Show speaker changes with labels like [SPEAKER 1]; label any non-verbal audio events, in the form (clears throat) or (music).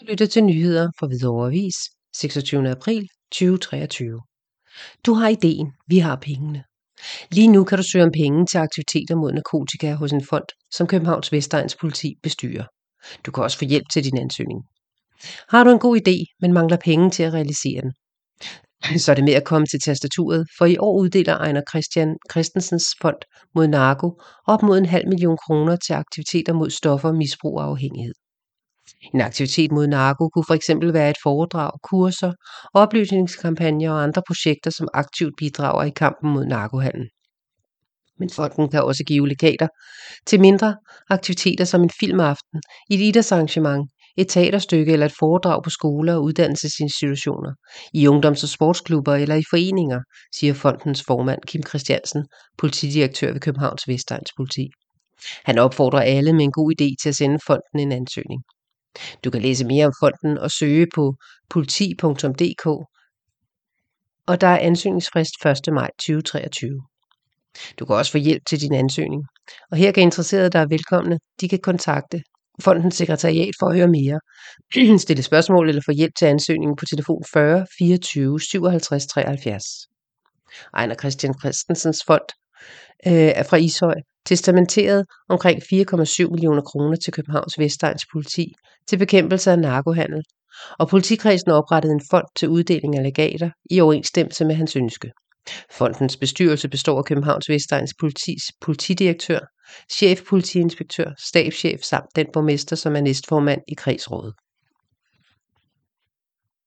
[SPEAKER 1] Du lytter til nyheder fra Hvidovre Avis 26. april 2023. Du har ideen, vi har pengene. Lige nu kan du søge om penge til aktiviteter mod narkotika hos en fond, som Københavns Vestegns politi bestyrer. Du kan også få hjælp til din ansøgning. Har du en god idé, men mangler penge til at realisere den? Så er det med at komme til tastaturet, for i år uddeler Ejner Christian Christensens fond mod narko op mod en halv million kroner til aktiviteter mod stoffer, misbrug og afhængighed. En aktivitet mod narko kunne for eksempel være et foredrag, kurser, oplysningskampagner og andre projekter, som aktivt bidrager i kampen mod narkohandel. Men fonden kan også give legater til mindre aktiviteter som en filmaften, et idrætsarrangement, et teaterstykke eller et foredrag på skoler og uddannelsesinstitutioner, i ungdoms- og sportsklubber eller i foreninger, siger fondens formand Kim Christiansen, politidirektør ved Københavns Vestegns politi. Han opfordrer alle med en god idé til at sende fonden en ansøgning. Du kan læse mere om fonden og søge på politi.dk, og der er ansøgningsfrist 1. maj 2023. Du kan også få hjælp til din ansøgning, og her kan interesserede, der er velkomne, de kan kontakte fondens sekretariat for at høre mere, (clears throat) stille spørgsmål eller få hjælp til ansøgningen på telefon 40 24 57 73. Ejner Christian Christensens fond øh, er fra Ishøj testamenteret omkring 4,7 millioner kroner til Københavns Vestegns politi til bekæmpelse af narkohandel, og politikredsen oprettede en fond til uddeling af legater i overensstemmelse med hans ønske. Fondens bestyrelse består af Københavns Vestegns politis politidirektør, chefpolitiinspektør, stabschef samt den borgmester, som er næstformand i kredsrådet.